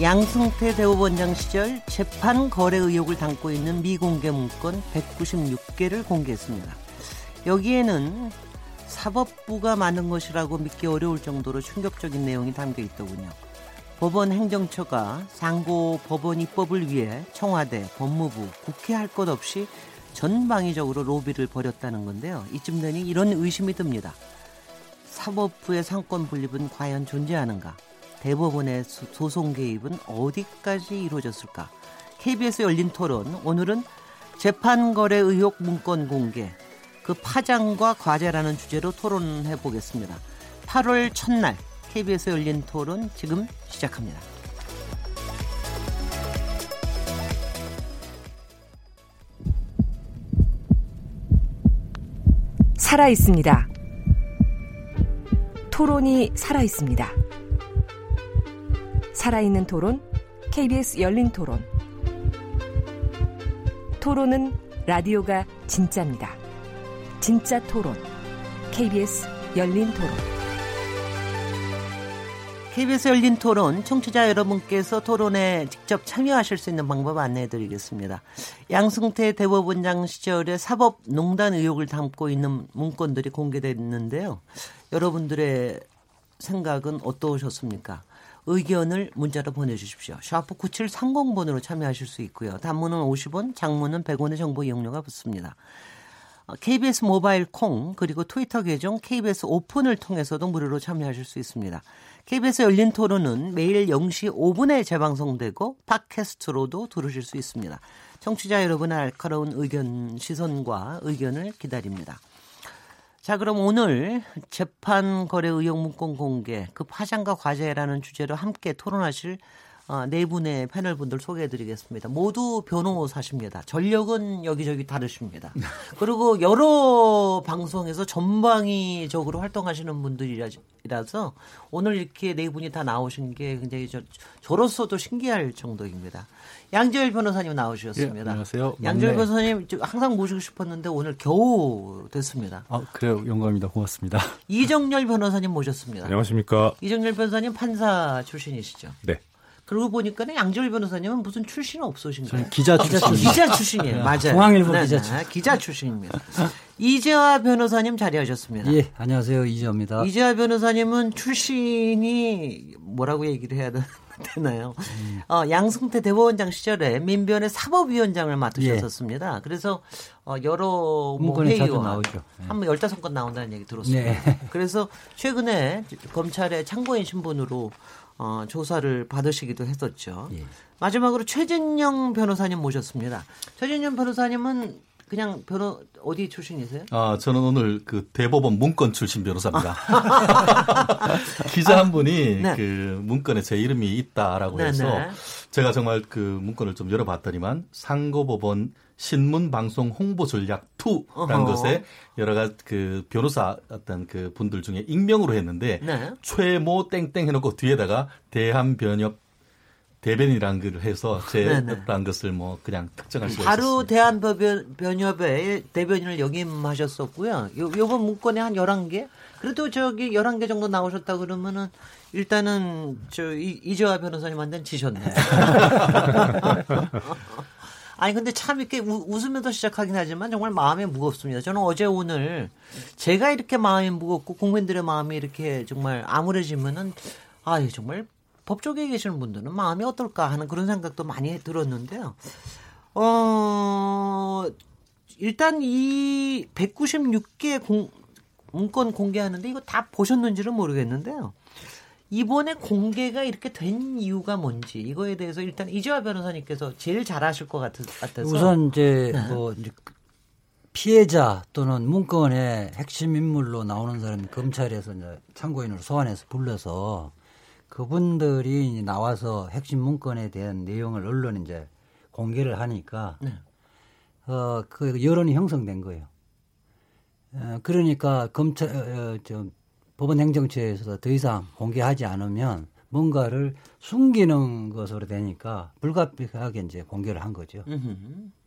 양승태 대법원장 시절 재판 거래 의혹을 담고 있는 미공개 문건 196개를 공개했습니다. 여기에는 사법부가 만든 것이라고 믿기 어려울 정도로 충격적인 내용이 담겨 있더군요. 법원 행정처가 상고 법원 입법을 위해 청와대, 법무부, 국회 할 것 없이 전방위적으로 로비를 벌였다는 건데요. 이쯤 되니 이런 의심이 듭니다. 사법부의 상권 분립은 과연 존재하는가? 대법원의 소송 개입은 어디까지 이루어졌을까? KBS 열린 토론 오늘은 재판 거래 의혹 문건 공개 그 파장과 과제라는 주제로 토론해 보겠습니다. 8월 첫날 KBS 열린 토론 지금 시작합니다. 살아 있습니다. 토론이 살아 있습니다. 살아있는 토론, KBS 열린 토론. 토론은 라디오가 진짜입니다. 진짜 토론, KBS 열린 토론. KBS 열린 토론, 청취자 여러분께서 토론에 직접 참여하실 수 있는 방법 안내해 드리겠습니다. 양승태 대법원장 시절에 사법농단 의혹을 담고 있는 문건들이 공개됐는데요. 여러분들의 생각은 어떠셨습니까? 의견을 문자로 보내주십시오. 샤프 9730번으로 참여하실 수 있고요. 단문은 50원, 장문은 100원의 정보 이용료가 붙습니다. KBS 어, 모바일 콩 그리고 트위터 계정 KBS 오픈을 통해서도 무료로 참여하실 수 있습니다. KBS 열린 토론은 매일 0시 5분에 재방송되고 팟캐스트로도 들으실 수 있습니다. 청취자 여러분의 알카로운 의견 시선과 의견을 기다립니다. 자, 그럼 오늘 재판 거래 의혹 문건 공개 그 파장과 과제라는 주제로 함께 토론하실 어, 네 분의 패널 분들 소개해 드리겠습니다. 모두 변호사십니다. 전력은 여기저기 다르십니다. 그리고 여러 방송에서 전방위적으로 활동하시는 분들이라서 오늘 이렇게 네 분이 다 나오신 게 굉장히 저, 저로서도 신기할 정도입니다. 양재열 변호사님 나오셨습니다. 예, 안녕하세요. 양재열 변호사님 항상 모시고 싶었는데 오늘 겨우 됐습니다. 아, 그래요. 영광입니다. 고맙습니다. 이정열 변호사님 모셨습니다. 안녕하십니까. 이정열 변호사님 판사 출신이시죠? 네. 그러고 보니까는 양재열 변호사님은 무슨 출신 없으신가요? 기자 출신. 기자 출신이에요. 맞아요. 중앙일보 네, 기자 출신. 기자 출신입니다. 이재화 변호사님 자리하셨습니다. 예, 안녕하세요. 이재화입니다. 이재화 변호사님은 출신이 뭐라고 얘기를 해야 되나요? 음. 어, 양승태 대법원장 시절에 민변의 사법위원장을 맡으셨었습니다. 예. 그래서 어, 여러 뭐 회의와 네. 한번 열다섯 건 나온다는 얘기 들었습니다. 네. 그래서 최근에 검찰의 참고인 신분으로 어, 조사를 받으시기도 했었죠. 예. 마지막으로 최진영 변호사님 모셨습니다. 최진영 변호사님은 그냥 변호 어디 출신이세요? 아 저는 오늘 그 대법원 문건 출신 변호사입니다. 기자 한 분이 아, 네. 그 문건에 제 이름이 있다라고 해서 네네. 제가 정말 그 문건을 좀 열어봤더니만 상고법원 신문 방송 홍보 전략 2라는 것에 여러 가지 그 변호사 어떤 그 분들 중에 익명으로 했는데 네. 최모 땡땡 해놓고 뒤에다가 대한 변협 대변이라는 글을 해서 제라는 것을 뭐 그냥 특정할 수가 바로 대한변협의 대변인을 역임하셨었고요. 요, 요번 문건에 한 11개? 그래도 저기 11개 정도 나오셨다 그러면은 일단은 저 이, 이재화 변호사님한테는 지셨네. 아니 근데 참 이렇게 우, 웃으면서 시작하긴 하지만 정말 마음이 무겁습니다. 저는 어제 오늘 제가 이렇게 마음이 무겁고 국민들의 마음이 이렇게 정말 암울해지면은 아 정말 법조계에 계시는 분들은 마음이 어떨까 하는 그런 생각도 많이 들었는데요. 어 일단 이 196개 공, 문건 공개하는데 이거 다 보셨는지는 모르겠는데요. 이번에 공개가 이렇게 된 이유가 뭔지 이거에 대해서 일단 이재화 변호사님께서 제일 잘 아실 것 같아서 우선 이제 네. 뭐 이제 피해자 또는 문건의 핵심 인물로 나오는 사람이 검찰에서 이제 참고인으로 소환해서 불러서 그분들이 나와서 핵심 문건에 대한 내용을 언론에 이제 공개를 하니까 네. 어, 그 여론이 형성된 거예요. 어, 그러니까 검찰, 어, 어 저, 법원 행정처에서 더 이상 공개하지 않으면 뭔가를 숨기는 것으로 되니까 불가피하게 이제 공개를 한 거죠.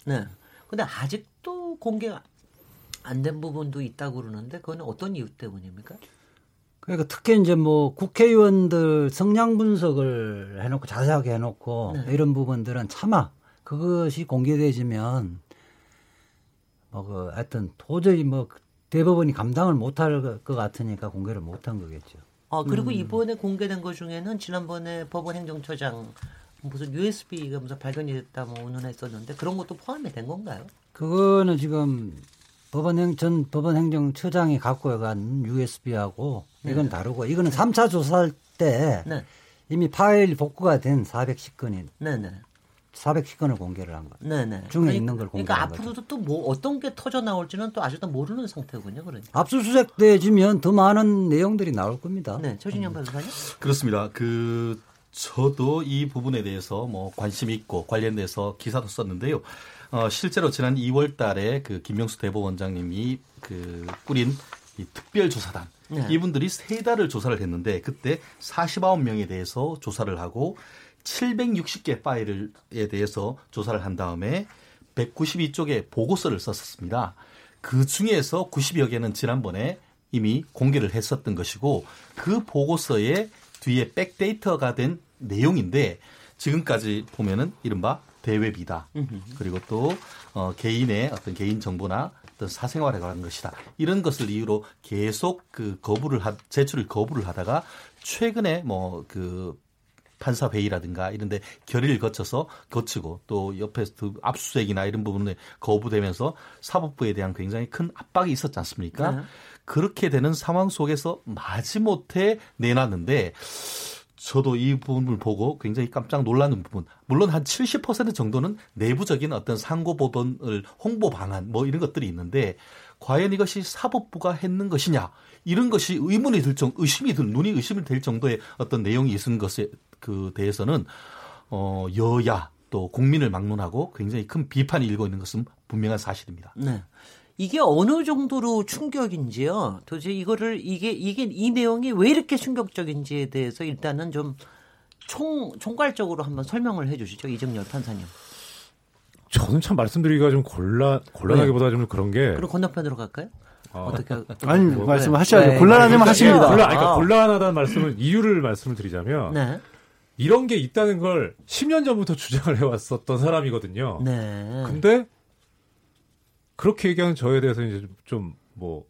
네. 근데 아직도 공개가 안 된 부분도 있다고 그러는데 그건 어떤 이유 때문입니까? 그러니까 특히 이제 뭐 국회의원들 성향 분석을 해놓고 자세하게 해놓고 네. 이런 부분들은 차마 그것이 공개되지면 뭐그 하여튼 도저히 뭐 대법원이 감당을 못할 것 같으니까 공개를 못한 거겠죠. 아 그리고 음. 이번에 공개된 것 중에는 지난번에 법원 행정처장 무슨 USB가 무슨 발견이 됐다 뭐 운운했었는데 그런 것도 포함이 된 건가요? 그거는 지금 법원행 전 법원행정처장이 갖고 간 USB하고 네. 이건 다르고 이거는 3차 조사할 때 네. 이미 파일 복구가 된 410건이 네 네. 410건을 공개를 한 거예요. 네네. 중에 그러니까, 있는 걸 그러니까 앞으로도 또 뭐 어떤 게 터져 나올지는 또 아직도 모르는 상태군요. 그러니까. 압수수색 돼지면 더 많은 내용들이 나올 겁니다. 네, 최진영 음. 변호사님. 그렇습니다. 그 저도 이 부분에 대해서 뭐 관심 있고 관련돼서 기사도 썼는데요. 어, 실제로 지난 2월 달에 그 김명수 대법원장님이 그 꾸린 이 특별조사단 네. 이분들이 세 달을 조사를 했는데 그때 49명에 대해서 조사를 하고 760개 파일에 대해서 조사를 한 다음에 192쪽의 보고서를 썼었습니다. 그 중에서 90여 개는 지난번에 이미 공개를 했었던 것이고 그 보고서에 뒤에 백데이터가 된 내용인데 지금까지 보면은 이른바 대외비다. 그리고 또 어, 개인의 어떤 개인 정보나 어떤 사생활에 관한 것이다. 이런 것을 이유로 계속 그 거부를 하, 제출을 거부를 하다가 최근에 뭐 그 판사 회의라든가 이런데 결의를 거쳐서 거치고 또 옆에서 압수수색이나 이런 부분에 거부되면서 사법부에 대한 굉장히 큰 압박이 있었지 않습니까? 네. 그렇게 되는 상황 속에서 마지못해 내놨는데 저도 이 부분을 보고 굉장히 깜짝 놀라는 부분. 물론 한 70% 정도는 내부적인 어떤 상고 법원을 홍보 방안 뭐 이런 것들이 있는데 과연 이것이 사법부가 했는 것이냐 이런 것이 의문이 들 정, 의심이 들, 눈이 의심이 될 정도의 어떤 내용이 있은 것에 그 대해서는 어, 여야 또 국민을 막론하고 굉장히 큰 비판이 일고 있는 것은 분명한 사실입니다. 네. 이게 어느 정도로 충격인지요. 도대체 이거를 이게 이게 이 내용이 왜 이렇게 충격적인지에 대해서 일단은 좀 총 총괄적으로 한번 설명을 해 주시죠 이정열 판사님. 저는 참 말씀드리기가 좀 곤란 곤란하기보다 네. 좀 그런 게. 그럼 건너편으로 갈까요? 어. 어떻게 아니 뭐, 말씀하셔야죠. 네. 곤란하면 하십니다. 곤란, 그러니까 아. 곤란하다는 말씀을 이유를 말씀을 드리자면 네. 이런 게 있다는 걸 10년 전부터 주장을 해왔었던 사람이거든요. 네. 근데 그렇게 얘기하는 저에 대해서 이제 좀 뭐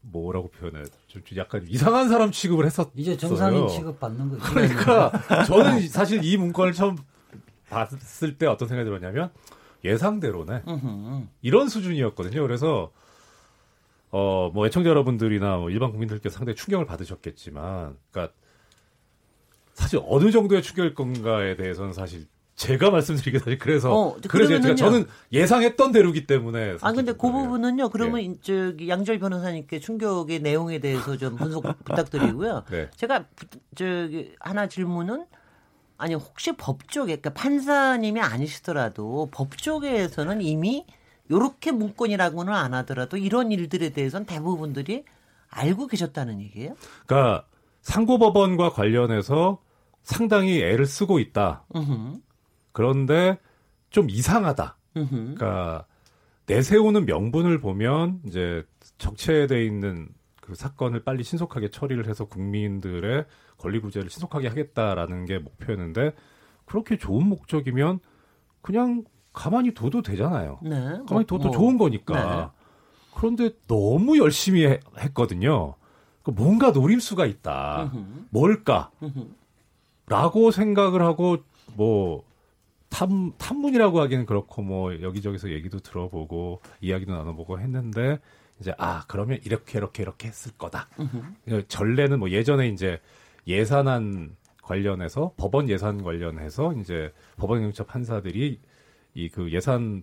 뭐라고 표현해? 좀 약간 이상한 사람 취급을 했었. 이제 정상인 취급 받는 거죠. 그러니까 저는 사실 이 문건을 처음 봤을 때 어떤 생각이 들었냐면 예상대로네. 이런 수준이었거든요. 그래서 어 뭐 애청자 여러분들이나 뭐 일반 국민들께서 상당히 충격을 받으셨겠지만, 그러니까 사실 어느 정도의 충격일 건가에 대해서는 사실 제가 말씀드리기 사실 그래서 어, 그래서 제가 저는 예상했던 대로기 때문에 아 근데 그 부분은요 그러면 네. 저기 양절 변호사님께 충격의 내용에 대해서 좀 분석 부탁드리고요 네. 제가 저기 하나 질문은 아니 혹시 법조계 그러니까 판사님이 아니시더라도 법조계에서는 이미 요렇게 문건이라고는 안 하더라도 이런 일들에 대해서는 대부분들이 알고 계셨다는 얘기예요? 그러니까 상고법원과 관련해서 상당히 애를 쓰고 있다. 으흠. 그런데 좀 이상하다. 그러니까 내세우는 명분을 보면 이제 적체돼 있는 그 사건을 빨리 신속하게 처리를 해서 국민들의 권리 구제를 신속하게 하겠다라는 게 목표였는데 그렇게 좋은 목적이면 그냥 가만히 둬도 되잖아요. 네. 가만히 둬도 뭐, 좋은 거니까. 네. 그런데 너무 열심히 해, 했거든요. 그 뭔가 노림수가 있다. 으흠. 뭘까? 으흠. 라고 생각을 하고 뭐 탐, 탐문이라고 하기는 그렇고 뭐 여기저기서 얘기도 들어보고 이야기도 나눠보고 했는데 이제 아 그러면 이렇게 이렇게 이렇게 했을 거다. 으흠. 전례는 뭐 예전에 이제 예산안 관련해서 법원 예산 관련해서 이제 법원 경찰 판사들이 이 그 예산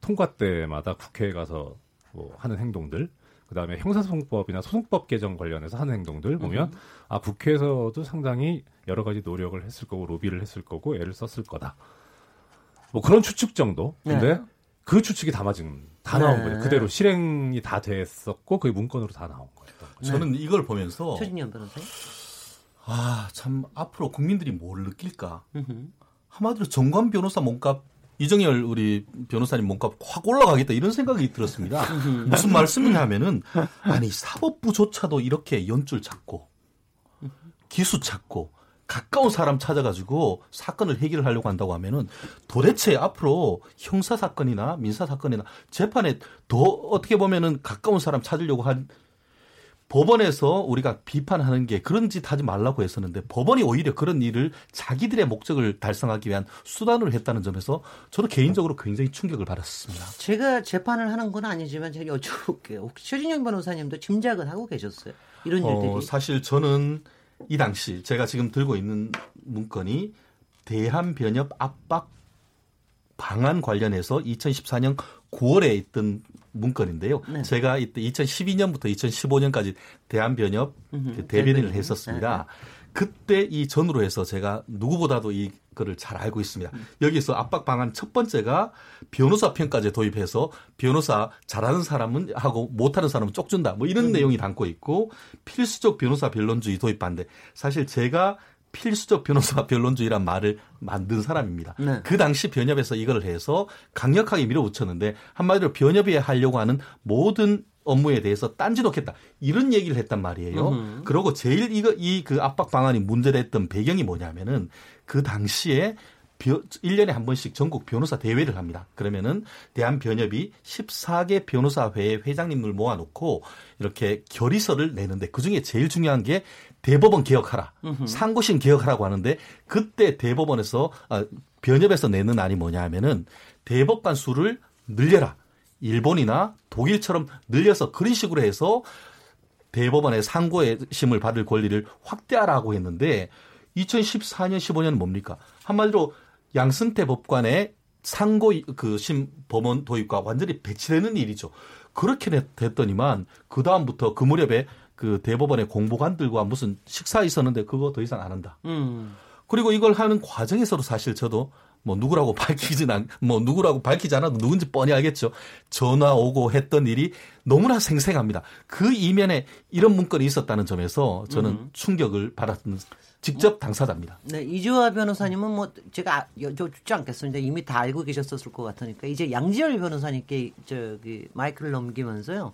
통과 때마다 국회에 가서 뭐 하는 행동들 그다음에 형사소송법이나 소송법 개정 관련해서 하는 행동들 보면 으흠. 아 국회에서도 상당히 여러 가지 노력을 했을 거고 로비를 했을 거고 애를 썼을 거다. 뭐 그런 추측 정도. 근데 네. 그 추측이 다 맞은 다 나온 거예요. 그대로 실행이 다 됐었고 그게 문건으로 다 나온 거예요. 저는 이걸 보면서 최진현 변호사님. 아, 참 앞으로 국민들이 뭘 느낄까? 한마디로 정관 변호사 몸값 이정열 우리 변호사님 몸값 확 올라가겠다 이런 생각이 들었습니다. 무슨 말씀이냐 하면은 아니 사법부조차도 이렇게 연줄 찾고 기수 찾고 가까운 사람 찾아가지고 사건을 해결하려고 한다고 하면은 도대체 앞으로 형사 사건이나 민사 사건이나 재판에 더 어떻게 보면은 가까운 사람 찾으려고 한 법원에서 우리가 비판하는 게 그런 짓 하지 말라고 했었는데 법원이 오히려 그런 일을 자기들의 목적을 달성하기 위한 수단으로 했다는 점에서 저도 개인적으로 굉장히 충격을 받았습니다. 제가 재판을 하는 건 아니지만 제가 여쭤볼게요. 혹시 최진영 변호사님도 짐작은 하고 계셨어요? 이런 어, 일들이? 사실 저는 이 당시 제가 지금 들고 있는 문건이 대한변협 압박 방안 관련해서 2014년 9월에 있던 문건인데요. 네. 제가 이때 2012년부터 2015년까지 대한변협 그 대변인을 했었습니다. 네. 그때 이 전으로 해서 제가 누구보다도 이거를 잘 알고 있습니다. 음. 여기서 압박 방안 첫 번째가 변호사 편까지 도입해서 변호사 잘하는 사람은 하고 못하는 사람은 쪽준다. 뭐 이런 음. 내용이 담고 있고 필수적 변호사 변론주의 도입 반대. 사실 제가 필수적 변호사 변론주의란 말을 만든 사람입니다. 네. 그 당시 변협에서 이걸 해서 강력하게 밀어붙였는데 한마디로 변협이 하려고 하는 모든 업무에 대해서 딴지 놓겠다. 이런 얘기를 했단 말이에요. 으흠. 그러고 제일 이거 이 그 압박 방안이 문제를 했던 배경이 뭐냐면은 그 당시에 1년에 한 번씩 전국 변호사 대회를 합니다. 그러면은 대한변협이 14개 변호사회 회장님을 모아놓고 이렇게 결의서를 내는데 그 중에 제일 중요한 게 대법원 개혁하라, 으흠. 상고심 개혁하라고 하는데 그때 대법원에서 아, 변협에서 내는 안이 뭐냐 하면은 대법관 수를 늘려라. 일본이나 독일처럼 늘려서 그런 식으로 해서 대법원의 상고심을 받을 권리를 확대하라고 했는데 2014년 15년은 뭡니까? 한마디로 양승태 법관의 상고 그심 법원 도입과 완전히 배치되는 일이죠. 그렇게 됐더니만 그 다음부터 그 무렵에 그 대법원의 공보관들과 무슨 식사 있었는데 그거 더 이상 안 한다. 음. 그리고 이걸 하는 과정에서도 사실 저도 뭐 누구라고 밝히진 않, 뭐 누구라고 밝히지 않아도 누군지 뻔히 알겠죠. 전화 오고 했던 일이 너무나 생생합니다. 그 이면에 이런 문건이 있었다는 점에서 저는 음. 충격을 받았던 직접 당사자입니다. 네, 이주화 변호사님은 뭐 제가 여쭙지 않겠습니다. 이미 다 알고 계셨었을 것 같으니까 이제 양지열 변호사님께 저기 마이크를 넘기면서요.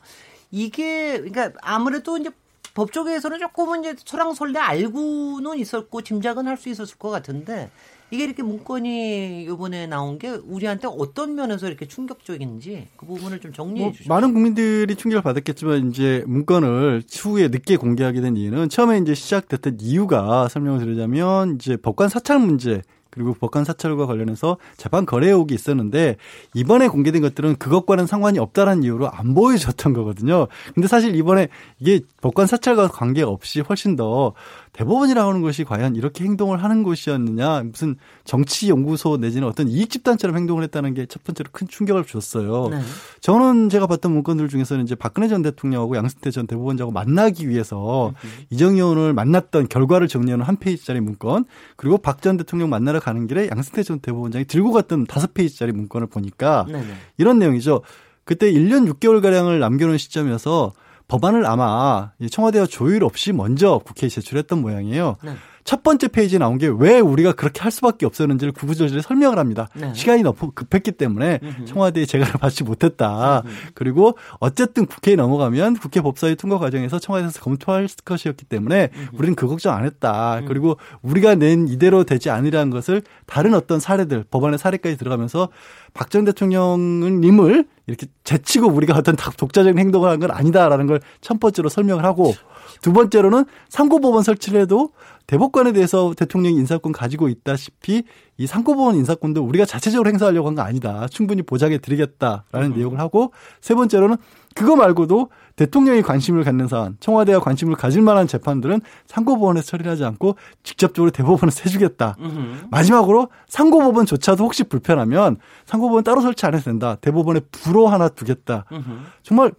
이게 그러니까 아무래도 이제 법조계에서는 조금은 이제 소랑설레 알고는 있었고 짐작은 할 수 있었을 것 같은데 이게 이렇게 문건이 이번에 나온 게 우리한테 어떤 면에서 이렇게 충격적인지 그 부분을 좀 정리해 뭐 주시죠. 많은 국민들이 충격을 받았겠지만 이제 문건을 추후에 늦게 공개하게 된 이유는 처음에 이제 시작됐던 이유가 설명을 드리자면 이제 법관 사찰 문제 그리고 법관 사찰과 관련해서 재판 거래 의혹이 있었는데 이번에 공개된 것들은 그것과는 상관이 없다라는 이유로 안 보여줬던 거거든요. 근데 사실 이번에 이게 법관 사찰과 관계없이 훨씬 더 대법원이라고 하는 것이 과연 이렇게 행동을 하는 곳이었느냐 무슨 정치 연구소 내지는 어떤 이익 집단처럼 행동을 했다는 게 첫 번째로 큰 충격을 줬어요. 네. 저는 제가 봤던 문건들 중에서는 이제 박근혜 전 대통령하고 양승태 전 대법원장하고 만나기 위해서 음. 이정희 의원을 만났던 결과를 정리하는 한 페이지짜리 문건 그리고 박 전 대통령 만나러 가는 길에 양승태 전 대법원장이 들고 갔던 다섯 페이지짜리 문건을 보니까 네, 네. 이런 내용이죠. 그때 1년 6개월 가량을 남겨놓은 시점이어서 법안을 아마 청와대와 조율 없이 먼저 국회에 제출했던 모양이에요. 네. 첫 번째 페이지에 나온 게 왜 우리가 그렇게 할 수밖에 없었는지를 구구절절 설명을 합니다. 네. 시간이 너무 급했기 때문에 음흠. 청와대에 제가를 받지 못했다. 음흠. 그리고 어쨌든 국회에 넘어가면 국회 법사위 통과 과정에서 청와대에서 검토할 것이었기 때문에 음흠. 우리는 그 걱정 안 했다. 음. 그리고 우리가 낸 이대로 되지 않으라는 것을 다른 어떤 사례들 법안의 사례까지 들어가면서 박전 대통령님을 이렇게 제치고 우리가 어떤 독자적인 행동을 한 건 아니다라는 걸 첫 번째로 설명을 하고 두 번째로는 상고법원 설치를 해도 대법관에 대해서 대통령이 인사권 가지고 있다시피 이 상고법원 인사권도 우리가 자체적으로 행사하려고 한 거 아니다. 충분히 보장해 드리겠다라는 음. 내용을 하고 세 번째로는 그거 말고도 대통령이 관심을 갖는 사안, 청와대가 관심을 가질 만한 재판들은 상고법원에서 처리를 하지 않고 직접적으로 대법원에서 해주겠다. 음흠. 마지막으로 상고법원조차도 혹시 불편하면 상고법원 따로 설치 안 해도 된다. 대법원에 불호 하나 두겠다. 음흠. 정말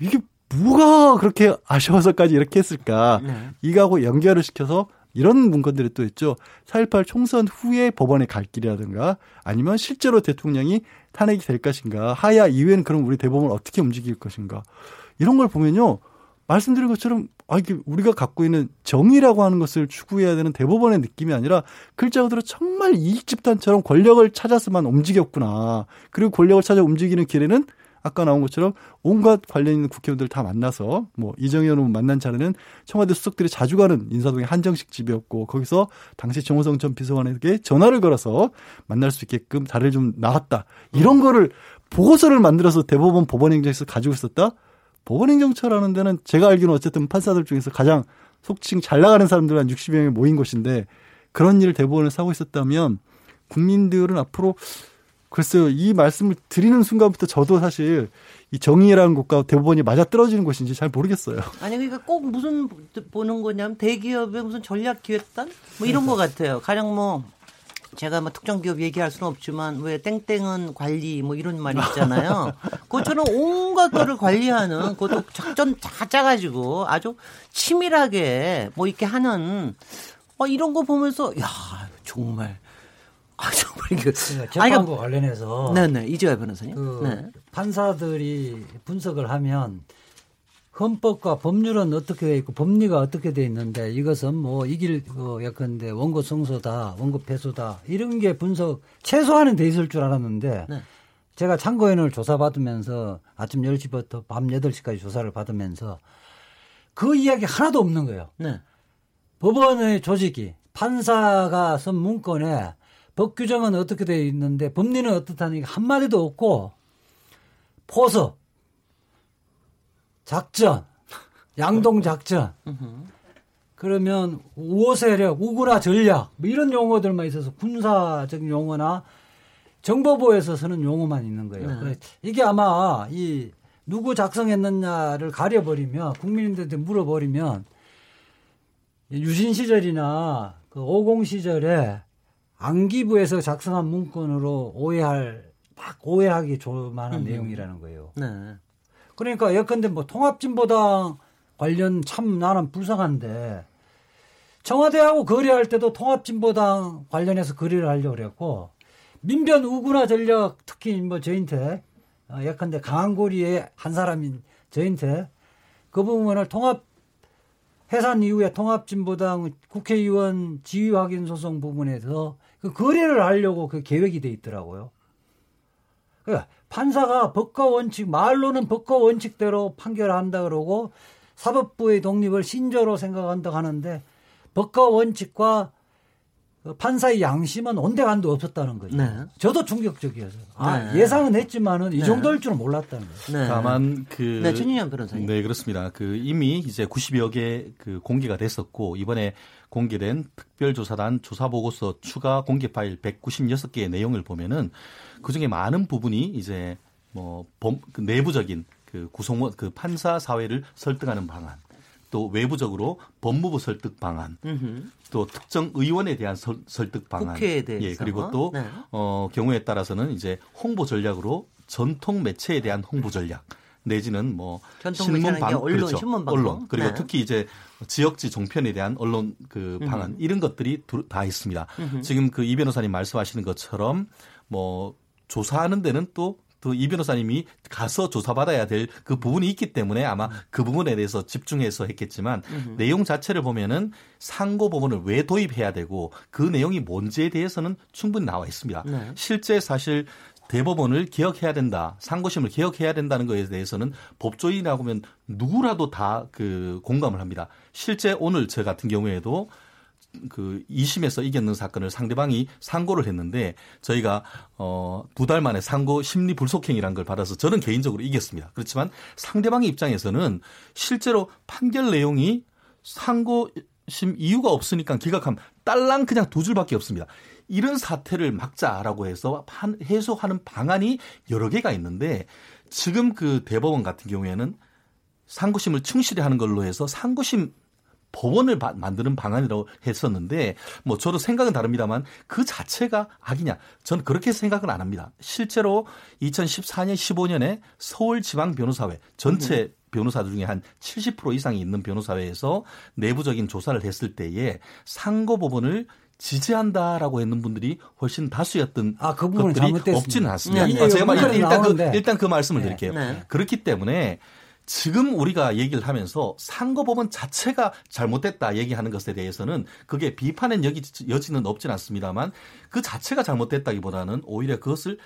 이게 뭐가 그렇게 아쉬워서까지 이렇게 했을까? 네. 이거하고 연결을 시켜서 이런 문건들이 또 있죠. 4.18 총선 후에 법원에 갈 길이라든가 아니면 실제로 대통령이 탄핵이 될 것인가 하야 이후에는 그럼 우리 대법원을 어떻게 움직일 것인가 이런 걸 보면요. 말씀드린 것처럼 아 이게 우리가 갖고 있는 정의라고 하는 것을 추구해야 되는 대법원의 느낌이 아니라 글자 그대로 정말 이익 집단처럼 권력을 찾아서만 움직였구나. 그리고 권력을 찾아 움직이는 길에는 아까 나온 것처럼 온갖 관련 있는 국회의원들 다 만나서 뭐 이정현 의원 만난 자리는 청와대 수석들이 자주 가는 인사동의 한정식 집이었고 거기서 당시 정호성 전 비서관에게 전화를 걸어서 만날 수 있게끔 자리를 좀 나왔다. 이런 거를 보고서를 만들어서 대법원 법원행정에서 가지고 있었다. 법원행정처라는 데는 제가 알기로는 어쨌든 판사들 중에서 가장 속칭 잘 나가는 사람들 한 60여 명이 모인 곳인데 그런 일을 대법원에서 하고 있었다면 국민들은 앞으로 글쎄요, 이 말씀을 드리는 순간부터 저도 사실 이 정의라는 곳과 대법원이 맞아 떨어지는 곳인지 잘 모르겠어요. 아니, 그러니까 꼭 무슨 보는 거냐면 대기업의 무슨 전략 기획단? 뭐 이런 것 같아요. 가령 뭐 제가 뭐 특정 기업 얘기할 수는 없지만 왜 땡땡은 관리 뭐 이런 말이 있잖아요. 그것처럼 온갖 거를 관리하는 그것도 작전 다 짜가지고 아주 치밀하게 뭐 이렇게 하는 어, 이런 거 보면서 야 정말 아, 정말 이거. 네, 재판과 아니, 관련해서. 네네, 이재화 변호사님. 그 네. 판사들이 분석을 하면 헌법과 법률은 어떻게 돼 있고 법리가 어떻게 돼 있는데 이것은 뭐 이길 그 약간데 원고 성소다, 원고 패소다 이런 게 분석 최소한은 돼 있을 줄 알았는데 네. 제가 참고인을 조사받으면서 아침 10시부터 밤 8시까지 조사를 받으면서 그 이야기 하나도 없는 거예요. 네. 법원의 조직이 판사가 쓴 문건에 법 규정은 어떻게 되어 있는데 법리는 어떻다는 게 한마디도 없고 포섭, 작전, 양동 작전, 그러면 우호 세력, 우구나 전략 뭐 이런 용어들만 있어서 군사적 용어나 정보부에서 쓰는 용어만 있는 거예요. 네. 이게 아마 이 누구 작성했느냐를 가려버리면 국민들한테 물어버리면 유신 시절이나 그 오공 시절에 안기부에서 작성한 문건으로 오해할 딱 오해하기 좋을 만한 음. 내용이라는 거예요. 네. 그러니까 예컨대 뭐 통합진보당 관련 참 나는 불쌍한데 청와대하고 거래할 때도 통합진보당 관련해서 거래를 하려고 그랬고 민변 우구나 전략 특히 뭐 저한테 어, 예컨대 강한고리의 한 사람인 저한테 그 부분을 통합 해산 이후에 통합진보당 국회의원 지위 확인 소송 부분에서 그 거래를 하려고 그 계획이 돼 있더라고요. 그러니까 판사가 법과 원칙 말로는 법과 원칙대로 판결한다 그러고 사법부의 독립을 신조로 생각한다 하는데 법과 원칙과 그 판사의 양심은 온데간도 없었다는 거죠. 네. 저도 충격적이어서 아, 네. 예상은 했지만은 이 네. 정도일 줄은 몰랐다는 거죠. 네. 다만 그 네, 진희현 변호사님. 네, 그렇습니다. 그 이미 이제 90여 개 그 공개가 됐었고 이번에 공개된 특별조사단 조사보고서 추가 공개 파일 196개의 내용을 보면은 그 중에 많은 부분이 이제 뭐 범, 그 내부적인 그 구성원 그 판사 사회를 설득하는 방안 또 외부적으로 법무부 설득 방안, 음흠. 또 특정 의원에 대한 설, 설득 방안, 국회에 대해서, 예 그리고 또 네. 어, 경우에 따라서는 이제 홍보 전략으로 전통 매체에 대한 홍보 전략 내지는 뭐 신문 방 언론, 그렇죠. 신문 방송. 언론 그리고 네. 특히 이제 지역지 종편에 대한 언론 그 방안 음흠. 이런 것들이 다 있습니다. 음흠. 지금 그 이 변호사님 말씀하시는 것처럼 뭐 조사하는 데는 또또 이 변호사님이 가서 조사받아야 될 그 부분이 있기 때문에 아마 그 부분에 대해서 집중해서 했겠지만 음흠. 내용 자체를 보면은 상고 법원을 왜 도입해야 되고 그 내용이 뭔지에 대해서는 충분히 나와 있습니다. 네. 실제 사실 대법원을 개혁해야 된다. 상고심을 개혁해야 된다는 것에 대해서는 법조인이라고 하면 누구라도 다 그 공감을 합니다. 실제 오늘 저 같은 경우에도 그 2심에서 이겼는 사건을 상대방이 상고를 했는데 저희가 어두 달 만에 상고 심리 불속행이라는 걸 받아서 저는 개인적으로 이겼습니다. 그렇지만 상대방의 입장에서는 실제로 판결 내용이 상고 심 이유가 없으니까 기각함 딸랑 그냥 두 줄밖에 없습니다. 이런 사태를 막자라고 해서 해소하는 방안이 여러 개가 있는데 지금 그 대법원 같은 경우에는 상고심을 충실히 하는 걸로 해서 상고심 법원을 바, 만드는 방안이라고 했었는데 뭐 저도 생각은 다릅니다만 그 자체가 악이냐 저는 그렇게 생각은 안 합니다. 실제로 2014년 15년에 서울 지방 변호사회 전체 변호사들 중에 한 70% 이상이 있는 변호사회에서 내부적인 조사를 했을 때에 상고 법원을 지지한다라고 했는 분들이 훨씬 다수였던 아, 그 것들이 없지는 않습니다. 네, 네, 제가 말 일단 그 일단 그 말씀을 네, 드릴게요. 네. 그렇기 때문에 지금 우리가 얘기를 하면서 상고법원 자체가 잘못됐다 얘기하는 것에 대해서는 그게 비판의 여기, 여지는 없지는 않습니다만 그 자체가 잘못됐다기보다는 오히려 그것을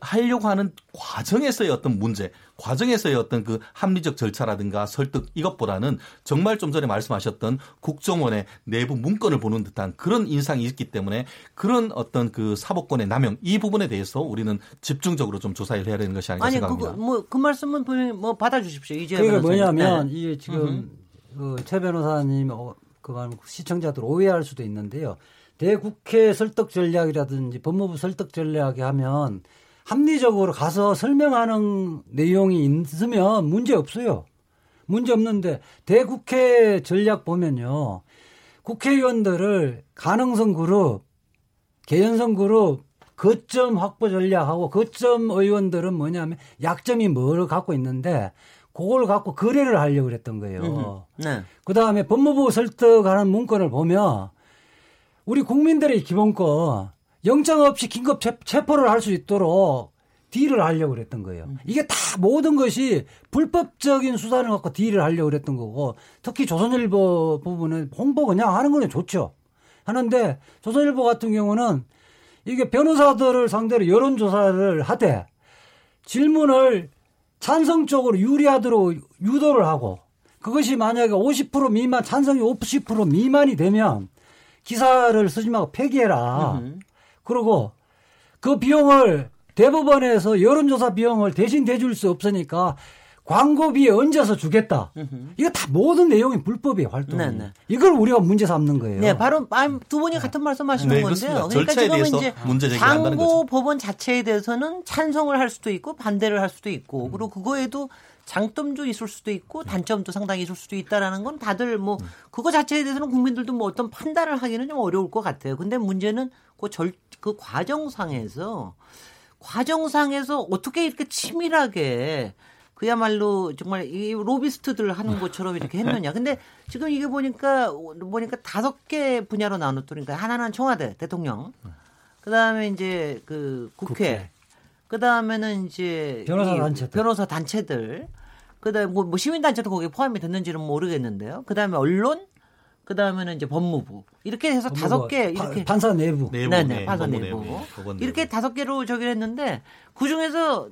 하려고 하는 과정에서의 어떤 문제, 과정에서의 어떤 그 합리적 절차라든가 설득 이것보다는 정말 좀 전에 말씀하셨던 국정원의 내부 문건을 보는 듯한 그런 인상이 있기 때문에 그런 어떤 그 사법권의 남용 이 부분에 대해서 우리는 집중적으로 좀 조사를 해야 되는 것이 아닌가 아니, 생각합니다. 아니, 뭐그 말씀은 뭐 받아주십시오. 이제 그게 뭐냐면 네. 이게 지금 그 최 변호사님 어, 그 시청자들 오해할 수도 있는데요. 대국회 설득 전략이라든지 법무부 설득 전략이 하면 합리적으로 가서 설명하는 내용이 있으면 문제 없어요. 문제 없는데 대국회 전략 보면요. 국회의원들을 가능성 그룹, 개연성 그룹, 거점 확보 전략하고 거점 의원들은 뭐냐면 약점이 뭘 갖고 있는데 그걸 갖고 거래를 하려고 그랬던 거예요. 네. 그 다음에 법무부 설득하는 문건을 보면 우리 국민들의 기본권 영장 없이 긴급 체포를 할 수 있도록 딜을 하려고 그랬던 거예요. 음. 이게 다 모든 것이 불법적인 수단을 갖고 딜을 하려고 그랬던 거고 특히 조선일보 부분은 홍보 그냥 하는 거는 좋죠. 하는데 조선일보 같은 경우는 이게 변호사들을 상대로 여론조사를 하되 질문을 찬성 쪽으로 유리하도록 유도를 하고 그것이 만약에 50% 미만 찬성이 50% 미만이 되면 기사를 쓰지 말고 폐기해라. 음. 그리고 그 비용을 대법원에서 여론조사 비용을 대신 대줄 수 없으니까 광고비에 얹어서 주겠다. 이거 다 모든 내용이 불법이에요, 활동이. 네네. 네. 이걸 우리가 문제 삼는 거예요. 네, 바로 두 분이 같은 말씀 하시는 네, 건데요. 그러니까 지금 이제 광고 법원 자체에 대해서는 찬성을 할 수도 있고 반대를 할 수도 있고 음. 그리고 그거에도 장점도 있을 수도 있고 단점도 상당히 있을 수도 있다라는 건 다들 뭐 그거 자체에 대해서는 국민들도 뭐 어떤 판단을 하기는 좀 어려울 것 같아요. 근데 문제는 그 절, 그 과정상에서 과정상에서 어떻게 이렇게 치밀하게 그야말로 정말 이 로비스트들 하는 것처럼 이렇게 했느냐. 근데 지금 이게 보니까 보니까 다섯 개 분야로 나눴더니까 하나는 청와대 대통령, 그 다음에 이제 그 국회, 국회. 그 다음에는 이제 변호사 단체 변호사 단체들, 그다음에 뭐, 뭐 시민 단체도 거기에 포함이 됐는지는 모르겠는데요. 그 다음에 언론, 그 다음에는 이제 법무부 이렇게 해서 다섯 개 이렇게 판사 내부, 내부 네네 네, 판사 내부, 내부. 이렇게 다섯 개로 저기를 했는데 그 중에서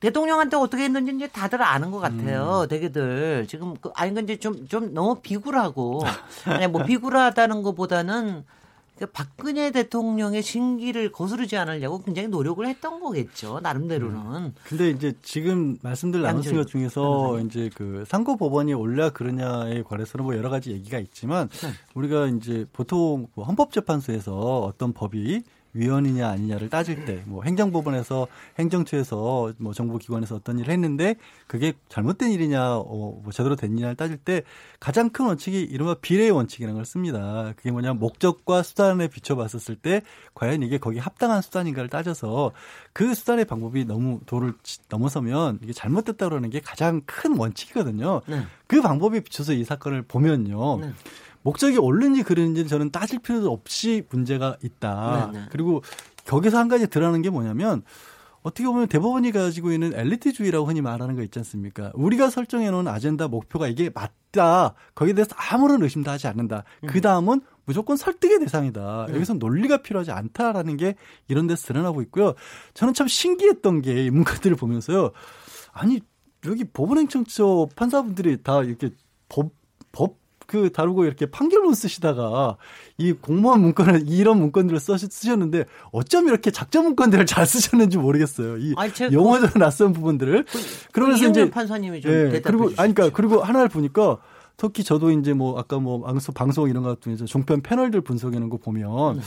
대통령한테 어떻게 했는지 이제 다들 아는 것 같아요. 음. 대개들 지금 그 아니 근데 좀좀 좀 너무 비굴하고 아니 뭐 비굴하다는 것보다는 그러니까 박근혜 대통령의 신기를 거스르지 않으려고 굉장히 노력을 했던 거겠죠. 나름대로는. 음. 근데 이제 지금 말씀들 나누신 것 중에서 변호사님. 이제 그 상고 법원이 올라 그러냐에 관해서는 뭐 여러 가지 얘기가 있지만 네. 우리가 이제 보통 뭐 헌법재판소에서 어떤 법이 위헌이냐 아니냐를 따질 때 뭐 행정법원에서 행정처에서 뭐 정부기관에서 어떤 일을 했는데 그게 잘못된 일이냐 어, 뭐 제대로 된 일이냐를 따질 때 가장 큰 원칙이 이른바 비례의 원칙이라는 걸 씁니다. 그게 뭐냐 목적과 수단에 비춰봤었을 때 과연 이게 거기 합당한 수단인가를 따져서 그 수단의 방법이 너무 도를 넘어서면 이게 잘못됐다 그러는 게 가장 큰 원칙이거든요. 네. 그 방법에 비춰서 이 사건을 보면요. 네. 목적이 옳은지 그른지 저는 따질 필요도 없이 문제가 있다. 네네. 네. 그리고 거기서 한 가지 드러나는 게 뭐냐면 어떻게 보면 대법원이 가지고 있는 엘리트주의라고 흔히 말하는 거 있지 않습니까? 우리가 설정해 놓은 아젠다 목표가 이게 맞다. 거기에 대해서 아무런 의심도 하지 않는다. 음. 그 다음은 무조건 설득의 대상이다. 음. 여기서 논리가 필요하지 않다라는 게 이런 데서 드러나고 있고요. 저는 참 신기했던 게 이 문건들을 보면서요. 아니 여기 법원행정처 판사분들이 다 이렇게 법, 법 그 다루고 이렇게 판결문 쓰시다가 이 공무원 문건을 이런 문건들을 써, 쓰셨는데 어쩜 이렇게 작전 문건들을 잘 쓰셨는지 모르겠어요. 이 영어로 그, 낯선 부분들을 그, 그러면서 이제 판사님이 좀 예, 그리고 아니 그러니까 그리고 하나를 보니까 특히 저도 이제 뭐 아까 뭐 방송 방송 이런 것 중에서 종편 패널들 놓은 거 보면 음.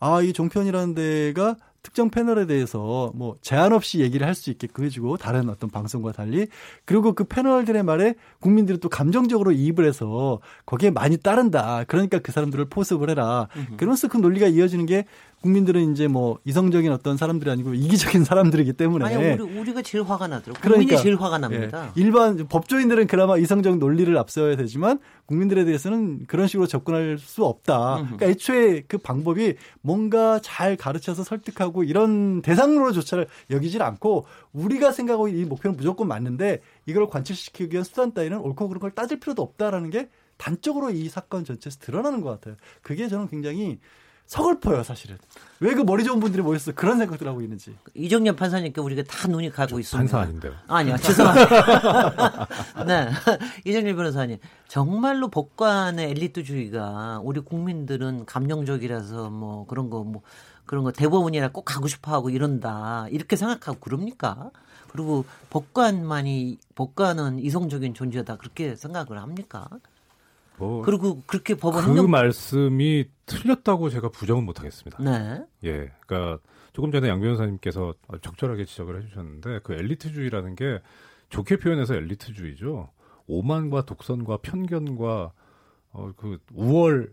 아이 종편이라는 데가 특정 패널에 대해서 뭐 제한 없이 얘기를 할 수 있게끔 해주고 다른 어떤 방송과 달리 그리고 그 패널들의 말에 국민들이 또 감정적으로 이입을 해서 거기에 많이 따른다. 그러니까 그 사람들을 포섭을 해라. 그러면서 그 논리가 이어지는 게 국민들은 이제 뭐 이성적인 어떤 사람들이 아니고 이기적인 사람들이기 때문에 아니 우리, 우리가 제일 화가 나더라고. 국민이 그러니까, 제일 화가 납니다. 예, 일반 법조인들은 그나마 이성적 논리를 앞세워야 되지만 국민들에 대해서는 그런 식으로 접근할 수 없다. 그러니까 애초에 그 방법이 뭔가 잘 가르쳐서 설득하고 이런 대상으로 조차 여기질 않고 우리가 생각하고 이 목표는 무조건 맞는데 이걸 관철시키기 위한 수단 따위는 옳고 그런 걸 따질 필요도 없다라는 게 단적으로 이 사건 전체에서 드러나는 것 같아요. 그게 저는 굉장히 서글퍼요, 사실은. 왜 그 머리 좋은 분들이 모여서 그런 생각들 하고 있는지. 이정년 판사님께 우리가 다 눈이 가고 있습니다. 판사 아닌데요. 아니요, 죄송합니다. 네. 이정년 변호사님. 정말로 법관의 엘리트주의가 우리 국민들은 감정적이라서 뭐 그런 거 뭐 그런 거 대법원이라 꼭 가고 싶어 하고 이런다. 이렇게 생각하고 그럽니까? 그리고 법관만이 법관은 이성적인 존재다. 그렇게 생각을 합니까? 뭐 그리고 그렇게 법원 그 행정... 말씀이 틀렸다고 제가 부정은 못하겠습니다. 네. 예, 그러니까 조금 전에 양 변호사님께서 적절하게 지적을 해주셨는데 그 엘리트주의라는 게 좋게 표현해서 엘리트주의죠. 오만과 독선과 편견과 어, 그 우월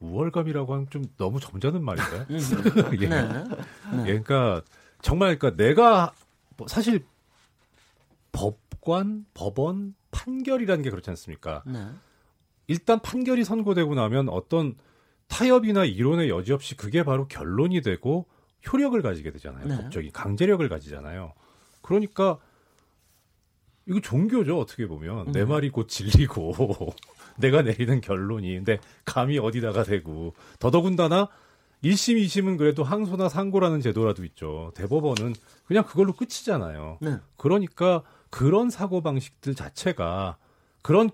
우월감이라고 하면 좀 너무 점잖은 말인데. 음. 예. 네. 네. 예, 그러니까 정말 그러니까 내가 뭐 사실 법관, 법원, 판결이라는 게 그렇지 않습니까? 네. 일단 판결이 선고되고 나면 어떤 타협이나 이론의 여지 없이 그게 바로 결론이 되고 효력을 가지게 되잖아요. 네. 법적인 강제력을 가지잖아요. 그러니까 이거 종교죠 어떻게 보면 음. 내 말이 곧 진리고 내가 내리는 결론이 근데 감이 어디다가 대고 더더군다나 1심, 2심은 그래도 항소나 상고라는 제도라도 있죠. 대법원은 그냥 그걸로 끝이잖아요. 네. 그러니까 그런 사고 방식들 자체가 그런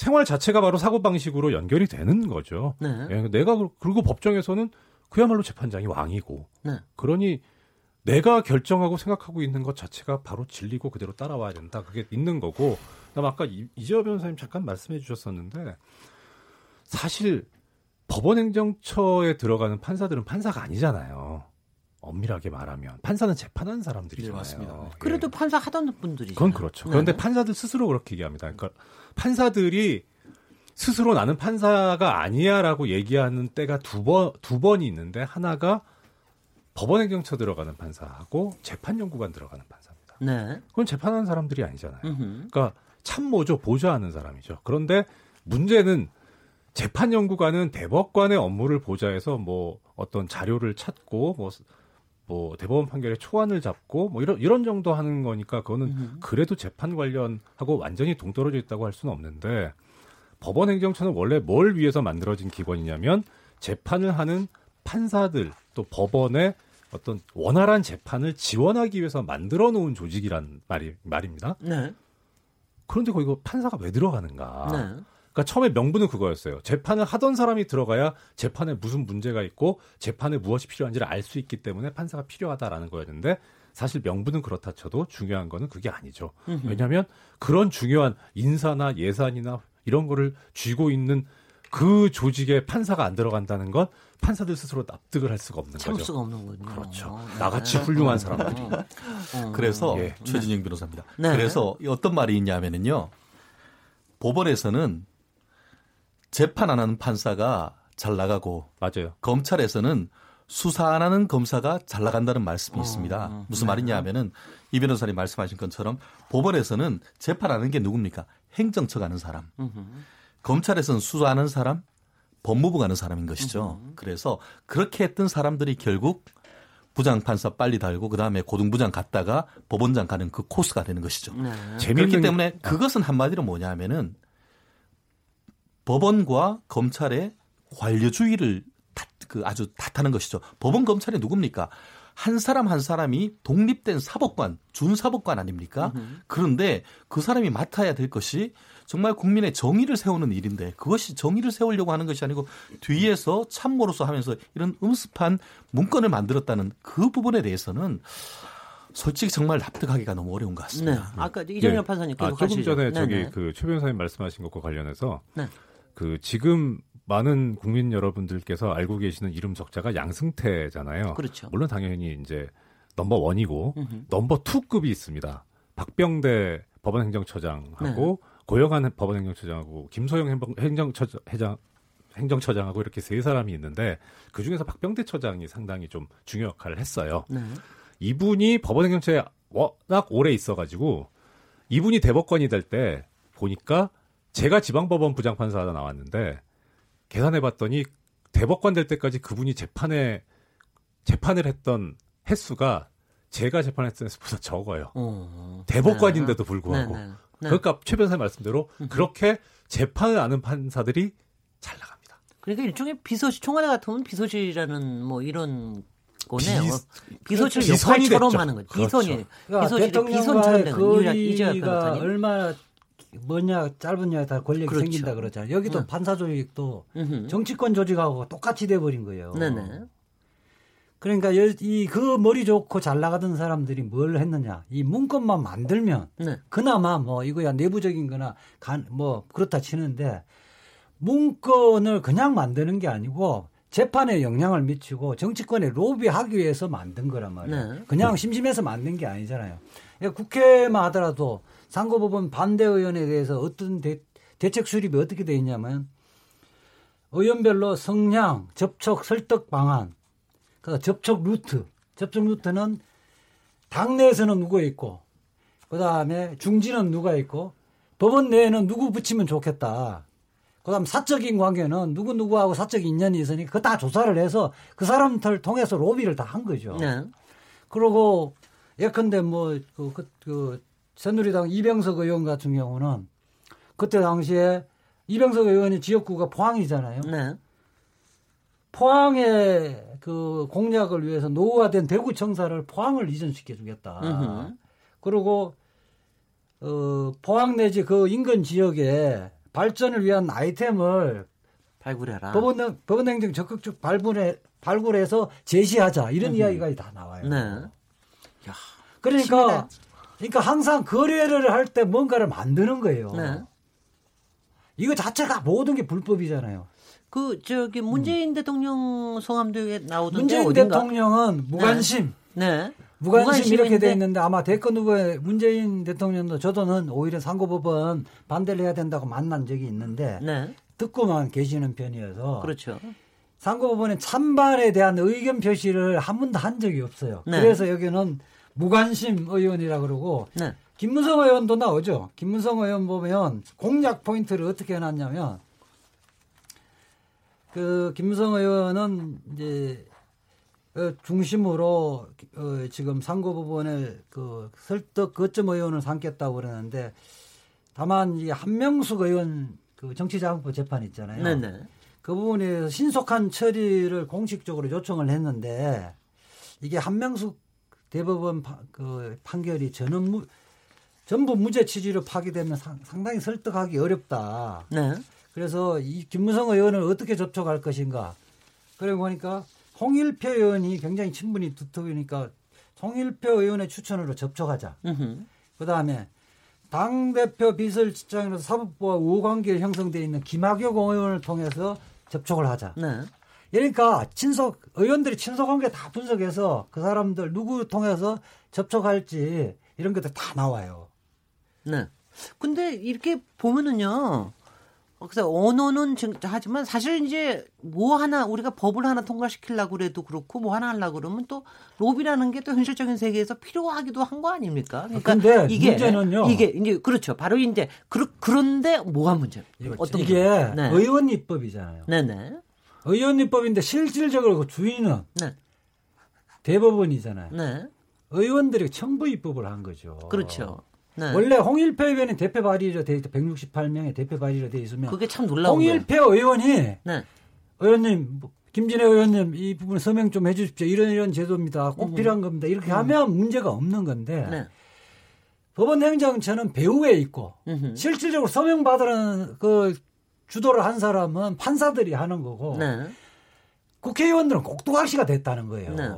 생활 자체가 바로 사고 방식으로 연결이 되는 거죠. 네. 예, 내가 그리고 법정에서는 그야말로 재판장이 왕이고 네. 그러니 내가 결정하고 생각하고 있는 것 자체가 바로 진리고 그대로 따라와야 된다. 그게 있는 거고. 그다음 아까 이재호 변호사님 잠깐 말씀해 주셨었는데 사실 법원행정처에 들어가는 판사들은 판사가 아니잖아요. 엄밀하게 말하면 판사는 재판하는 사람들이잖아요. 네, 맞습니다. 그래도 예. 판사 하던 분들이 그건 그렇죠. 그런데 네. 판사들 스스로 그렇게 얘기합니다. 그러니까 판사들이 스스로 나는 판사가 아니야라고 얘기하는 때가 두 번, 두 번이 있는데 하나가 법원 행정처 들어가는 판사하고 재판연구관 들어가는 판사입니다. 네. 그건 재판하는 사람들이 아니잖아요. 음흠. 그러니까 참모죠. 보좌하는 사람이죠. 그런데 문제는 재판연구관은 대법관의 업무를 보좌해서 뭐 어떤 자료를 찾고 뭐, 뭐 대법원 판결에 초안을 잡고 뭐 이런 이런 정도 하는 거니까 그거는 그래도 재판 관련하고 완전히 동떨어져 있다고 할 수는 없는데 법원 행정처는 원래 뭘 위해서 만들어진 기관이냐면 재판을 하는 판사들 또 법원의 어떤 원활한 재판을 지원하기 위해서 만들어 놓은 조직이란 말이 말입니다. 네. 그런데 거기 판사가 왜 들어가는가? 네. 그러니까 처음에 명분은 그거였어요. 재판을 하던 사람이 들어가야 재판에 무슨 문제가 있고 재판에 무엇이 필요한지를 알 수 있기 때문에 판사가 필요하다라는 거였는데 사실 명분은 그렇다 쳐도 중요한 거는 그게 아니죠. 왜냐하면 그런 중요한 인사나 예산이나 이런 거를 쥐고 있는 그 조직에 판사가 안 들어간다는 건 판사들 스스로 납득을 할 수가 없는 참을 거죠. 수가 없는 거죠. 그렇죠. 네. 나같이 훌륭한 사람들이. 어. 어. 그래서 예. 최진영 변호사입니다. 네. 그래서 어떤 말이 있냐면은요. 법원에서는 재판 안 하는 판사가 잘 나가고 맞아요. 검찰에서는 수사 안 하는 검사가 잘 나간다는 말씀이 어, 있습니다. 어, 무슨 네. 말이냐 하면은 이 변호사님 말씀하신 것처럼 법원에서는 재판하는 게 누굽니까? 행정처 가는 사람. 으흠. 검찰에서는 수사하는 사람, 법무부 가는 사람인 것이죠. 으흠. 그래서 그렇게 했던 사람들이 결국 부장 판사 빨리 달고 그다음에 고등부장 갔다가 법원장 가는 그 코스가 되는 것이죠. 네. 그렇기 때문에 그것은 한마디로 뭐냐 하면은 법원과 검찰의 관료주의를 그 아주 탓하는 것이죠. 법원 검찰이 누굽니까? 한 사람 한 사람이 독립된 사법관, 준사법관 아닙니까? 그런데 그 사람이 맡아야 될 것이 정말 국민의 정의를 세우는 일인데 그것이 정의를 세우려고 하는 것이 아니고 뒤에서 참모로서 하면서 이런 음습한 문건을 만들었다는 그 부분에 대해서는 솔직히 정말 납득하기가 너무 어려운 것 같습니다. 네. 아까 이정현 네. 판사님 아, 조금 전에 저기 그 최 변호사님 말씀하신 것과 관련해서 네. 그 지금 많은 국민 여러분들께서 알고 계시는 이름 적자가 양승태잖아요. 그렇죠. 물론 당연히 이제 넘버 원이고 음흠. 넘버 투급이 있습니다. 박병대 법원행정처장하고 네. 고영한 법원행정처장하고 김소영 행정처장 행정처장하고 이렇게 세 사람이 있는데 그 중에서 박병대 처장이 상당히 좀 중요 역할을 했어요. 네. 이분이 법원행정처에 워낙 오래 있어가지고 이분이 대법관이 될 때 보니까 제가 지방법원 부장판사가 나왔는데 계산해 봤더니 대법관 될 때까지 그분이 재판에 재판을 했던 횟수가 제가 재판했던 횟수보다 적어요. 어, 대법관인데도 네. 불구하고. 네, 네, 네. 그러니까 최 변호사 말씀대로 그렇게 재판을 아는 판사들이 잘 나갑니다. 그러니까 일종의 비서실 총괄 같으면 비서실이라는 뭐 이런 거네요. 비, 서실 역할처럼 하는 거죠. 비선이 그렇죠. 그러니까 비서실이 비선처럼 되는 거리가 얼마나 뭐냐 짧은냐에 따라 권력이 그렇죠. 생긴다 그러잖아요. 여기도 응. 판사 조직도 으흠. 정치권 조직하고 똑같이 돼 버린 거예요. 네네. 그러니까 이 그 머리 좋고 잘 나가던 사람들이 뭘 했느냐? 이 문건만 만들면 네. 그나마 뭐 이거야 내부적인거나 간 뭐 그렇다 치는데 문건을 그냥 만드는 게 아니고 재판에 영향을 미치고 정치권에 로비하기 위해서 만든 거란 말이에요. 네. 그냥 심심해서 만든 게 아니잖아요. 그러니까 국회만 하더라도 상고법원 반대 의원에 대해서 어떤 대, 대책 수립이 어떻게 돼 있냐면 의원별로 성향, 접촉, 설득 방안, 그 접촉 루트, 접촉 루트는 당내에서는 누가 있고, 그 다음에 중지는 누가 있고, 법원 내에는 누구 붙이면 좋겠다. 그 다음 사적인 관계는 누구누구하고 사적 인연이 있으니까 그거 다 조사를 해서 그 사람들 통해서 로비를 다 한 거죠. 네. 그러고 예컨대 뭐, 그, 그, 그, 새누리당 이병석 의원 같은 경우는 그때 당시에 이병석 의원의 지역구가 포항이잖아요. 네. 포항의 그 공약을 위해서 노후화된 대구청사를 포항을 이전시켜 주겠다. 그리고 어, 포항 내지 그 인근 지역에 발전을 위한 아이템을 발굴해라. 법원 법원행정 적극적 발굴해 발굴해서 제시하자 이런 이야기가 다 나와요. 네. 야, 그러니까 그러니까 항상 거래를 할 때 뭔가를 만드는 거예요. 네. 이거 자체가 모든 게 불법이잖아요. 그 저기 문재인 음. 대통령 성함도 나오던데 문재인 어딘가? 대통령은 무관심. 네. 네. 무관심 이렇게 돼 있는데 아마 대권 후보에 문재인 대통령도 저도는 오히려 상고법원 반대를 해야 된다고 만난 적이 있는데 네. 듣고만 계시는 편이어서 그렇죠. 상고법원의 찬반에 대한 의견 표시를 한 번도 한 적이 없어요. 네. 그래서 여기는 무관심 의원이라 그러고 네. 김문성 의원도 나오죠. 김문성 의원 보면 공약 포인트를 어떻게 해놨냐면 그 김무성 의원은 이제 어, 중심으로 어, 지금 상고 부분의 그 설득 거점 의원을 삼겠다고 그러는데 다만 이 한명숙 의원 그 정치자금법 재판 있잖아요. 네네. 그 부분에 신속한 처리를 공식적으로 요청을 했는데 이게 한명숙 대법원 파, 그 판결이 저는 무, 전부 무죄 취지로 파기되면 상, 당히 설득하기 어렵다. 네. 그래서 이 김무성 의원을 어떻게 접촉할 것인가. 그래 보니까 홍일표 의원이 굉장히 친분이 두텁으니까 홍일표 의원의 추천으로 접촉하자. 그 다음에 당 대표 비서실장으로서 사법부와 우호관계를 형성되어 있는 김학용 의원을 통해서 접촉을 하자. 네. 그러니까 친속 의원들이 친속관계 다 분석해서 그 사람들 누구 통해서 접촉할지 이런 것들 다 나와요. 네. 근데 이렇게 보면은요. 그래서 언어는 하지만 사실 이제 뭐 하나 우리가 법을 하나 통과시키려고 그래도 그렇고 뭐 하나 하려고 그러면 또 로비라는 게 또 현실적인 세계에서 필요하기도 한 거 아닙니까? 그러니까 근데 이게 문제는요. 이게 이제 그렇죠. 바로 이제 그런데 뭐가 문제? 어떤 이게 네. 의원 입법이잖아요. 네네. 의원 입법인데 실질적으로 그 주인은 네. 대법원이잖아요. 네. 의원들이 청부 입법을 한 거죠. 그렇죠. 네. 원래 홍일표 의원이 대표 발의로 돼 있다. 168명의 대표 발의로 돼 있으면 그게 참 놀라운 홍일표 거예요. 의원이 네. 의원님 뭐, 김진애 의원님 이 부분 서명 좀 해주십시오. 이런 이런 제도입니다. 꼭 음. 필요한 겁니다. 이렇게 음. 하면 문제가 없는 건데 네. 법원 행정처는 배후에 있고 음흠. 실질적으로 서명 받으는 그 주도를 한 사람은 판사들이 하는 거고 네. 국회의원들은 꼭두각시가 됐다는 거예요. 네.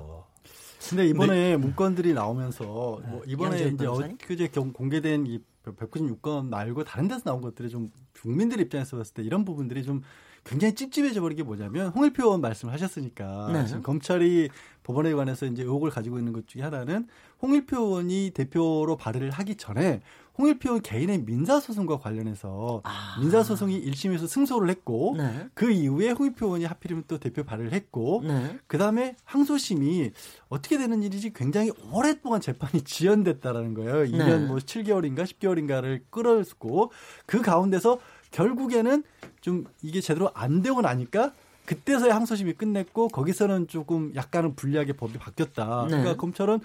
근데 이번에 네. 문건들이 나오면서 뭐 네. 이번에 이제 엊그제 공개된 이 196건 말고 다른 데서 나온 것들이 좀 국민들 입장에서 봤을 때 이런 부분들이 좀 굉장히 찝찝해져 버린 게 뭐냐면 홍일표 의원 말씀을 하셨으니까 네. 지금 검찰이 법원에 관해서 이제 의혹을 가지고 있는 것 중에 하나는 홍일표 의원이 대표로 발의를 하기 전에 홍일표 의원 개인의 민사소송과 관련해서 아. 민사소송이 1심에서 승소를 했고 네. 그 이후에 홍일표 의원이 하필이면 또 대표 발의를 했고 네. 그다음에 항소심이 어떻게 되는 일이지 굉장히 오랫동안 재판이 지연됐다라는 거예요. 2년 뭐 7개월인가 10개월인가를 끌었고 그 가운데서 결국에는 좀 이게 제대로 안 되고 나니까 그때서야 항소심이 끝냈고 거기서는 조금 약간은 불리하게 법이 바뀌었다. 네. 그러니까 검찰은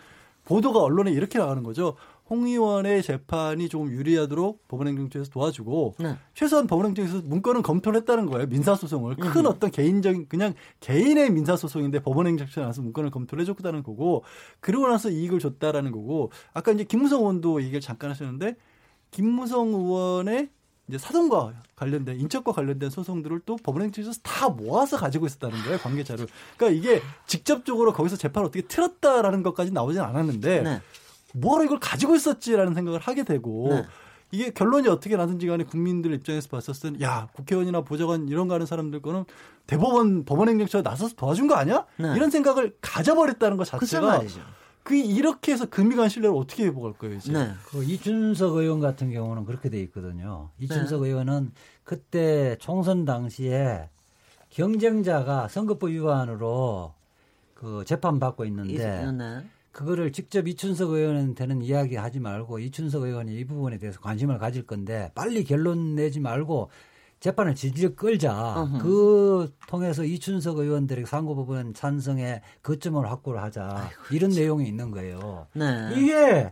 보도가 언론에 이렇게 나가는 거죠. 홍 의원의 재판이 조금 유리하도록 법원행정처에서 도와주고 네. 최소한 법원행정처에서 문건은 검토를 했다는 거예요. 민사소송을 큰 음. 어떤 개인적인 그냥 개인의 민사소송인데 법원행정처에 나서 문건을 검토를 해줬다는 거고 그러고 나서 이익을 줬다라는 거고 아까 이제 김무성 의원도 얘기를 잠깐 하셨는데 김무성 의원의 이제 사돈과 관련된 인적과 관련된 소송들을 또 법원행정처에서 다 모아서 가지고 있었다는 거예요 관계자를. 그러니까 이게 직접적으로 거기서 재판을 어떻게 틀었다라는 것까지 나오진 않았는데 네. 뭐하러 이걸 가지고 있었지라는 생각을 하게 되고 네. 이게 결론이 어떻게 나든지 간에 국민들 입장에서 봤었을 때, 야, 국회의원이나 보좌관 이런 거 하는 사람들 거는 대법원, 법원행정처가 나서서 도와준 거 아니야? 네. 이런 생각을 가져버렸다는 것 자체가 그 이렇게 해서 금이 간 신뢰를 어떻게 회복할 거예요, 이제? 네. 그 이준석 의원 같은 경우는 그렇게 돼 있거든요. 이준석 네. 의원은 그때 총선 당시에 경쟁자가 선거법 위반으로 그 재판 받고 있는데 네. 그거를 직접 이춘석 의원한테는 이야기하지 말고 이춘석 의원이 이 부분에 대해서 관심을 가질 건데 빨리 결론 내지 말고 재판을 질질 끌자. 어흠. 그 통해서 이춘석 의원들에게 상고법원 찬성에 거점을 확보를 하자. 아이고, 이런 그렇지. 내용이 있는 거예요. 네. 이게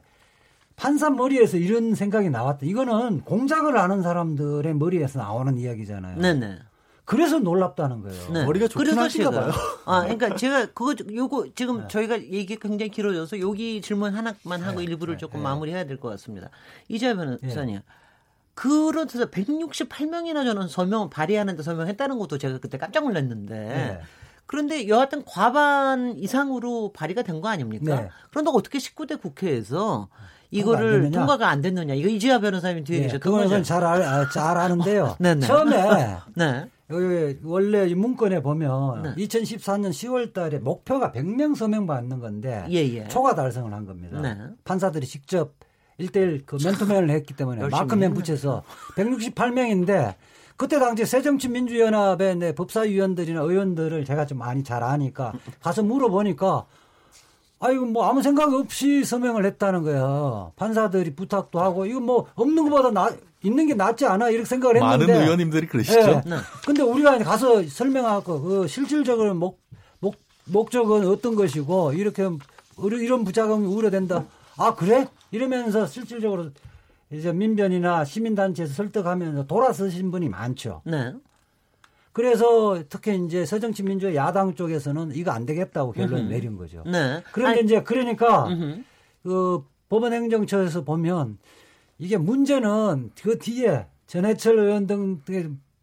판사 머리에서 이런 생각이 나왔다. 이거는 공작을 아는 사람들의 머리에서 나오는 이야기잖아요. 네네. 그래서 놀랍다는 거예요. 네. 머리가 좋긴 하신가 봐요. 아, 그러니까 제가 그거 요거 지금 네. 저희가 얘기 굉장히 길어져서 여기 질문 하나만 하고 네. 일부를 네. 조금 네. 마무리해야 될 것 같습니다. 이재 변호사님. 그런 데서 168명이나 저는 서명 발의하는데 서명했다는 것도 제가 그때 깜짝 놀랐는데 네. 그런데 여하튼 과반 이상으로 발의가 된 거 아닙니까? 네. 그런데 어떻게 19대 국회에서 이거를 통과가 안 됐느냐? 이거 이지아 변호사님 뒤에 네, 계셨던 거죠? 그건 잘, 알, 아, 잘 아는데요. 처음에 네. 원래 문건에 보면 네. 2014년 10월 달에 목표가 100명 서명 받는 건데 예, 예. 초과 달성을 한 겁니다. 네. 판사들이 직접 1대1 그 멘토맨을 했기 때문에 마크맨 붙여서 168명인데 그때 당시 새정치민주연합의 내 법사위원들이나 의원들을 제가 좀 많이 잘 아니까 가서 물어보니까 아이고 뭐 아무 생각 없이 서명을 했다는 거야. 판사들이 부탁도 하고 이거 뭐 없는 것보다 나 있는 게 낫지 않아 이렇게 생각을 했는데 많은 의원님들이 그러시죠. 네. 네. 근데 우리가 가서 설명하고 그 실질적으로 목, 목 목적은 어떤 것이고 이렇게 이런 부작용이 우려된다. 아 그래? 이러면서 실질적으로 이제 민변이나 시민단체에서 설득하면서 돌아서신 분이 많죠. 네. 그래서 특히 이제 서정치민주 야당 쪽에서는 이거 안 되겠다고 결론 을 내린 거죠. 네. 그런데 아니, 이제 그러니까 음흠. 그 법원행정처에서 보면 이게 문제는 그 뒤에 전해철 의원 등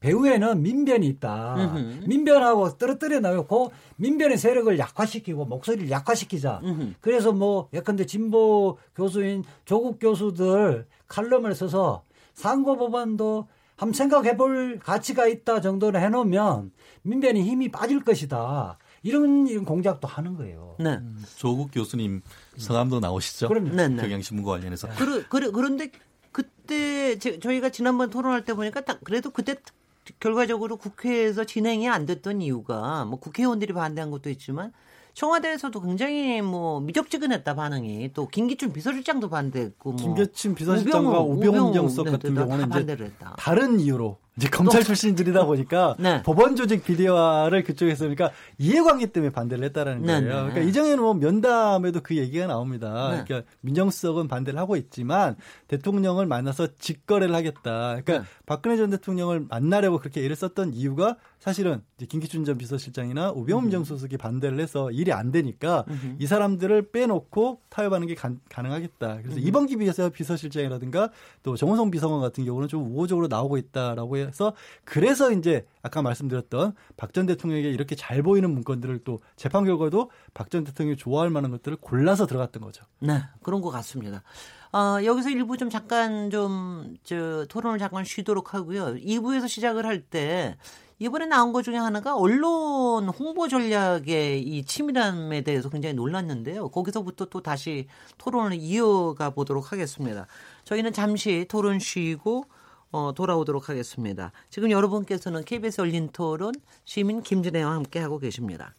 배후에는 민변이 있다. 으흠. 민변하고 떨어뜨려 놓고 민변의 세력을 약화시키고 목소리를 약화시키자. 으흠. 그래서 뭐 예컨대 진보 교수인 조국 교수들 칼럼을 써서 상고법원도 한번 생각해 볼 가치가 있다 정도로 해놓으면 민변이 힘이 빠질 것이다. 이런, 이런 공작도 하는 거예요. 네. 음, 조국 교수님 성함도 나오시죠? 그럼요. 네, 네. 경향신문과 관련해서. 그러, 그러, 그런데 그때 저희가 지난번 토론할 때 보니까 딱 그래도 그때 결과적으로 국회에서 진행이 안 됐던 이유가 뭐 국회의원들이 반대한 것도 있지만 청와대에서도 굉장히 뭐 미적지근했다 반응이 또 김기춘 비서실장도 반대했고 뭐 김기춘 비서실장과 우병우 정석 네, 같은 경우는 이제 다른 이유로 이제 검찰 출신들이다 보니까 네. 법원 조직 비리화를 그쪽에서 그러니까 이해관계 때문에 반대를 했다라는 거예요. 네, 네. 그러니까 이정에는 뭐 면담에도 그 얘기가 나옵니다. 네. 그러니까 민정수석은 반대를 하고 있지만 대통령을 만나서 직거래를 하겠다. 그러니까 네. 박근혜 전 대통령을 만나려고 그렇게 애를 썼던 이유가 사실은 이제 김기춘 전 비서실장이나 우병우 민정수석이 반대를 해서 일이 안 되니까 음흠. 이 사람들을 빼놓고 타협하는 게 가, 능하겠다 그래서 음흠. 이번 기 비서 비서실장이라든가 또 정호성 비서관 같은 경우는 좀 우호적으로 나오고 있다라고 해서 그래서 이제 아까 말씀드렸던 박 전 대통령에게 이렇게 잘 보이는 문건들을 또 재판 결과도 박 전 대통령이 좋아할 만한 것들을 골라서 들어갔던 거죠. 네, 그런 것 같습니다. 어, 여기서 일부 좀 잠깐 좀, 저, 토론을 잠깐 쉬도록 하고요. 2부에서 시작을 할 때, 이번에 나온 것 중에 하나가 언론 홍보 전략의 이 치밀함에 대해서 굉장히 놀랐는데요. 거기서부터 또 다시 토론을 이어가 보도록 하겠습니다. 저희는 잠시 토론 쉬고, 어, 돌아오도록 하겠습니다. 지금 여러분께서는 KBS 열린 토론 시민 김진애와 함께 하고 계십니다.